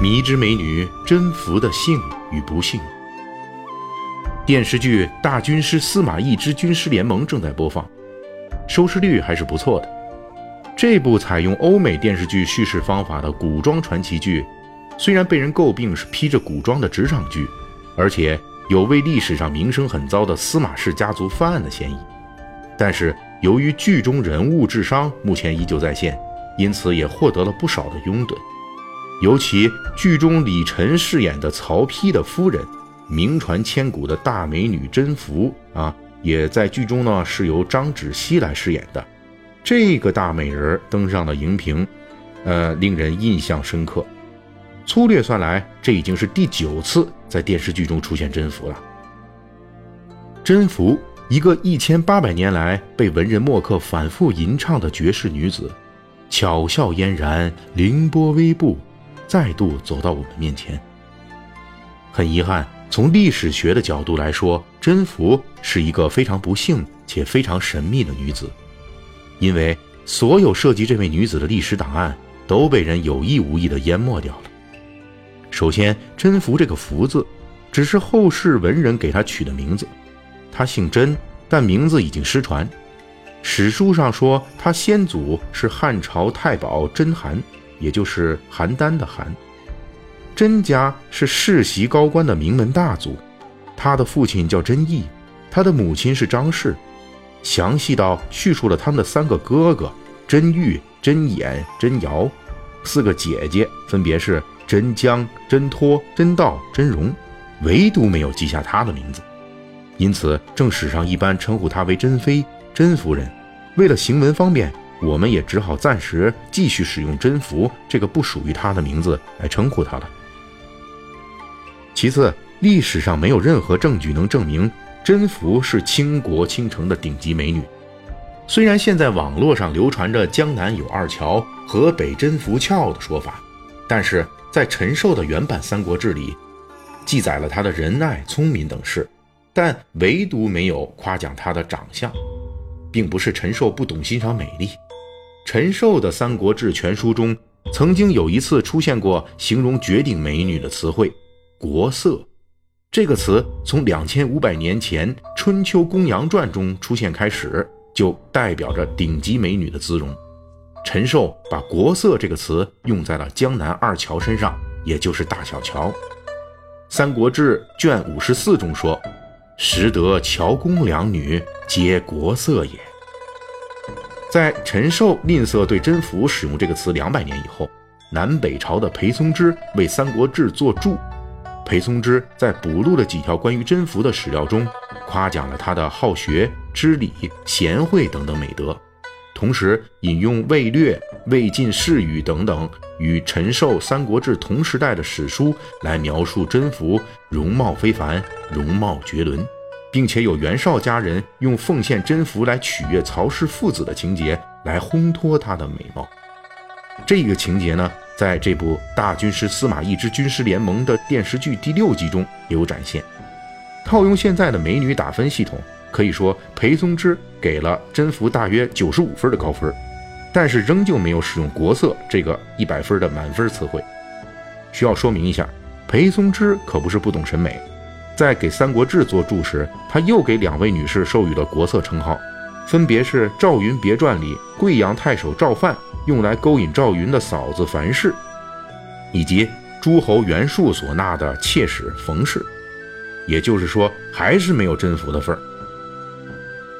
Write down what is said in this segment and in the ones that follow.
迷之美女甄宓的幸与不幸。电视剧《大军师司马懿之军师联盟》正在播放，收视率还是不错的。这部采用欧美电视剧叙事方法的古装传奇剧，虽然被人诟病是披着古装的职场剧，而且有为历史上名声很糟的司马氏家族翻案的嫌疑，但是由于剧中人物智商目前依旧在线，因此也获得了不少的拥趸。尤其剧中李晨饰演的曹丕的夫人，名传千古的大美女甄宓啊，也在剧中呢是由张芷溪来饰演的。这个大美人登上了荧屏，呃，令人印象深刻。粗略算来，这已经是第九次在电视剧中出现甄宓了。甄宓，一个一千八百年来被文人墨客反复吟唱的绝世女子，巧笑嫣然，凌波微步。再度走到我们面前。很遗憾，从历史学的角度来说，甄宓是一个非常不幸且非常神秘的女子，因为所有涉及这位女子的历史档案都被人有意无意地淹没掉了。首先，甄宓这个“宓”字，只是后世文人给她取的名字，她姓甄，但名字已经失传。史书上说，她先祖是汉朝太保甄邯。也就是邯郸的邯，甄家是世袭高官的名门大族，他的父亲叫甄毅，他的母亲是张氏，详细到叙述了他们的三个哥哥甄玉、甄衍、甄瑶，四个姐姐分别是甄江、甄托、甄道、甄荣，唯独没有记下他的名字，因此正史上一般称呼他为甄妃、甄夫人，为了行文方便。我们也只好暂时继续使用“甄宓”这个不属于她的名字来称呼她了。其次，历史上没有任何证据能证明甄宓是倾国倾城的顶级美女。虽然现在网络上流传着“江南有二乔，河北甄宓俏”的说法，但是在陈寿的原版《三国志》里，记载了她的仁爱、聪明等事，但唯独没有夸奖她的长相，并不是陈寿不懂欣赏美丽。陈寿的《三国志》全书中，曾经有一次出现过形容绝顶美女的词汇“国色”。这个词从两千五百年前《春秋公羊传》中出现开始，就代表着顶级美女的姿容。陈寿把“国色”这个词用在了江南二乔身上，也就是大小乔。《三国志》卷五十四中说：“识得乔公两女，皆国色也。”在陈寿吝啬对甄宓使用这个词两百年以后，南北朝的裴松之为《三国志》作注。裴松之在补录了几条关于甄宓的史料中，夸奖了她的好学、知礼、贤惠等等美德，同时引用魏略、魏晋世语等等与陈寿《三国志》同时代的史书来描述甄宓容貌非凡、容貌绝伦。并且有袁绍家人用奉献甄宓来取悦曹氏父子的情节来烘托她的美貌，这个情节呢，在这部《大军师司马懿之军师联盟》的电视剧第六集中有展现。套用现在的美女打分系统，可以说裴松之给了甄宓大约九十五分的高分，但是仍旧没有使用“国色”这个一百分的满分词汇。需要说明一下，裴松之可不是不懂审美。在给《三国志》做注时，他又给两位女士授予了国色称号，分别是《赵云别传》里贵阳太守赵范用来勾引赵云的嫂子樊氏，以及诸侯袁术所纳的妾室冯氏。也就是说，还是没有甄宓的份儿。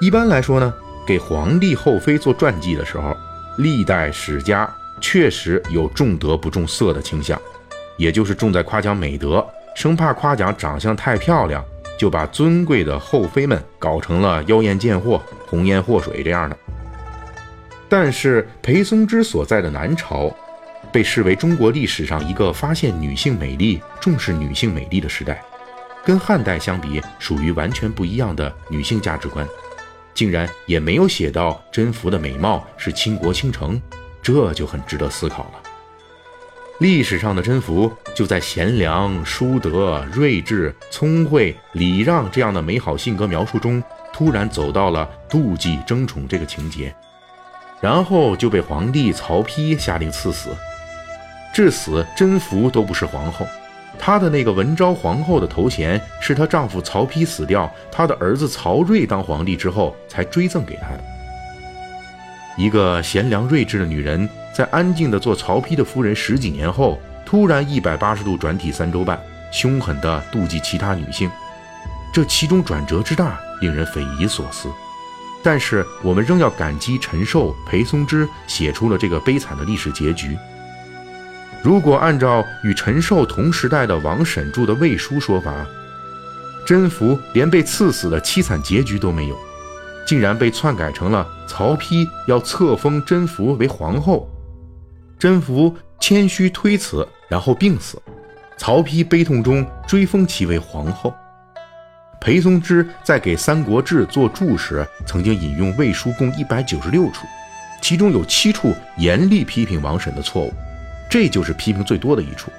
一般来说呢，给皇帝后妃做传记的时候，历代史家确实有重德不重色的倾向，也就是重在夸奖美德。生怕夸奖长相太漂亮，就把尊贵的后妃们搞成了妖艳贱货、红颜祸水这样的。但是裴松之所在的南朝，被视为中国历史上一个发现女性美丽、重视女性美丽的时代，跟汉代相比，属于完全不一样的女性价值观，竟然也没有写到甄宓的美貌是倾国倾城，这就很值得思考了。历史上的甄宓就在贤良、淑德、睿智、聪慧、礼让这样的美好性格描述中，突然走到了妒忌、争宠这个情节，然后就被皇帝曹丕下令赐死。至死甄宓都不是皇后。她的那个文昭皇后的头衔是她丈夫曹丕死掉，她的儿子曹睿当皇帝之后才追赠给她的。一个贤良睿智的女人，在安静的做曹丕的夫人十几年后，突然一百八十度转体三周半，凶狠地妒忌其他女性，这其中转折之大，令人匪夷所思。但是我们仍要感激陈寿、裴松之写出了这个悲惨的历史结局。如果按照与陈寿同时代的王审著的《魏书》说法，甄宓连被赐死的凄惨结局都没有，竟然被篡改成了曹丕要册封甄宓为皇后，甄宓谦虚推辞，然后病死，曹丕悲痛中追封其为皇后。裴松之在给《三国志》做注时，曾经引用《魏书》共一百九十六处，其中有七处严厉批评王审的错误。这就是批评最多的一处。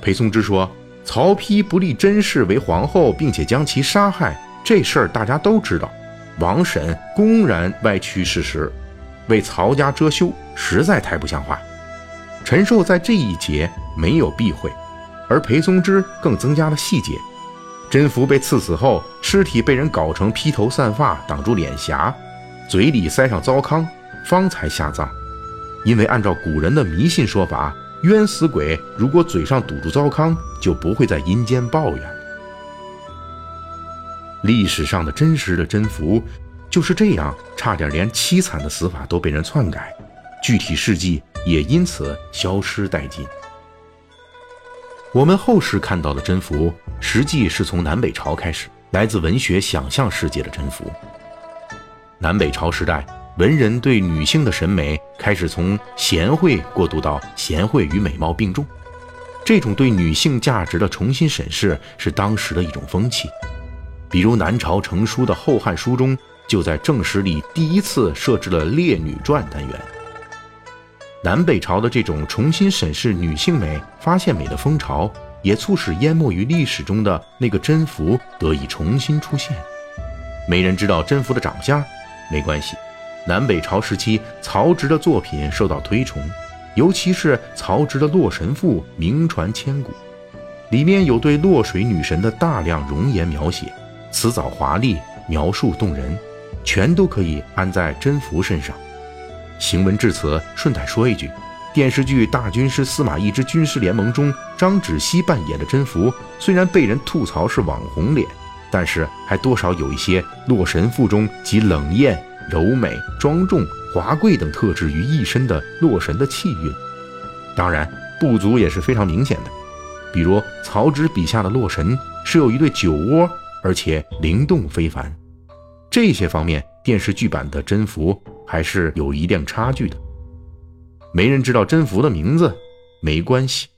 裴松之说：“曹丕不立甄氏为皇后，并且将其杀害，这事儿大家都知道。王审公然歪曲事实，为曹家遮羞，实在太不像话。”陈寿在这一节没有避讳，而裴松之更增加了细节：甄宓被赐死后，尸体被人搞成披头散发，挡住脸颊，嘴里塞上糟糠，方才下葬。因为按照古人的迷信说法，冤死鬼如果嘴上堵住糟糠，就不会在阴间抱怨。历史上的真实的甄宓就是这样，差点连凄惨的死法都被人篡改，具体事迹也因此消失殆尽。我们后世看到的甄宓，实际是从南北朝开始，来自文学想象世界的甄宓。南北朝时代。文人对女性的审美开始从贤惠过渡到贤惠与美貌并重，这种对女性价值的重新审视是当时的一种风气。比如南朝成书的《后汉书》中，就在正史里第一次设置了《列女传》单元。南北朝的这种重新审视女性美、发现美的风潮，也促使淹没于历史中的那个甄宓得以重新出现。没人知道甄宓的长相，没关系。南北朝时期，曹植的作品受到推崇，尤其是曹植的《洛神赋》名传千古，里面有对洛水女神的大量容颜描写，辞藻华丽，描述动人，全都可以安在甄宓身上。行文至此，顺带说一句，电视剧《大军师司马懿之军师联盟》中，张芷溪扮演的甄宓，虽然被人吐槽是网红脸，但是还多少有一些《洛神赋》中集冷艳。柔美、庄重、华贵等特质于一身的洛神的气韵，当然不足也是非常明显的。比如曹植笔下的洛神是有一对酒窝，而且灵动非凡。这些方面，电视剧版的甄宓还是有一定差距的。没人知道甄宓的名字，没关系，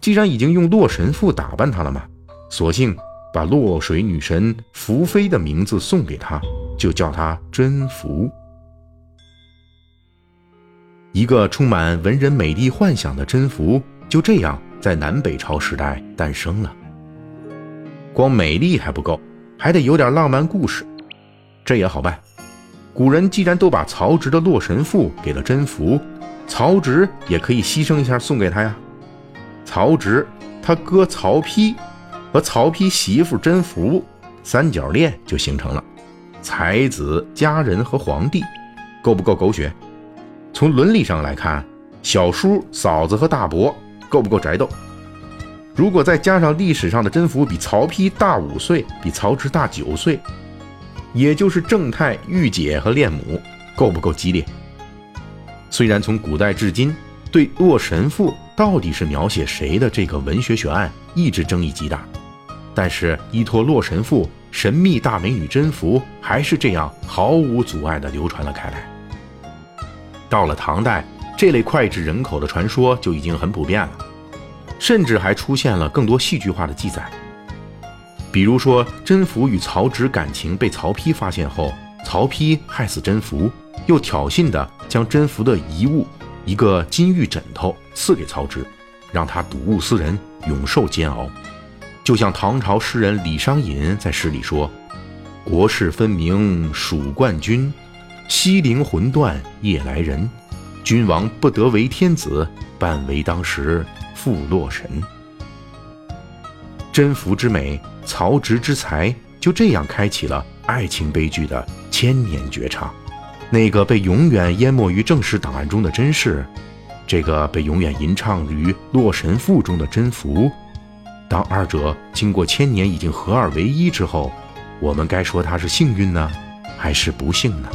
既然已经用洛神赋打扮她了嘛，索性把洛水女神宓妃的名字送给她。就叫她甄宓。一个充满文人美丽幻想的甄宓，就这样在南北朝时代诞生了。光美丽还不够，还得有点浪漫故事。这也好办，古人既然都把曹植的《洛神赋》给了甄宓，曹植也可以牺牲一下送给他呀。曹植他哥曹丕和曹丕媳妇甄宓，三角恋就形成了。才子、佳人和皇帝，够不够狗血？从伦理上来看，小叔、嫂子和大伯够不够宅斗？如果再加上历史上的甄宓比曹丕大五岁，比曹植大九岁，也就是正太、御姐和恋母，够不够激烈？虽然从古代至今，对《洛神赋》到底是描写谁的这个文学悬案一直争议极大，但是依托《洛神赋》。神秘大美女甄宓还是这样毫无阻碍地流传了开来。到了唐代，这类脍炙人口的传说就已经很普遍了，甚至还出现了更多戏剧化的记载。比如说，甄宓与曹植感情被曹丕发现后，曹丕害死甄宓，又挑衅地将甄宓的遗物一个金玉枕头赐给曹植，让他睹物思人，永受煎熬。就像唐朝诗人李商隐在诗里说：“国事分明属冠军，西陵魂断夜来人。君王不得为天子，半为当时负洛神。甄宓之美，曹植之才，就这样开启了爱情悲剧的千年绝唱。那个被永远淹没于正史档案中的甄氏，这个被永远吟唱于《洛神赋》中的甄宓，当二者经过千年已经合二为一之后，我们该说他是幸运呢，还是不幸呢？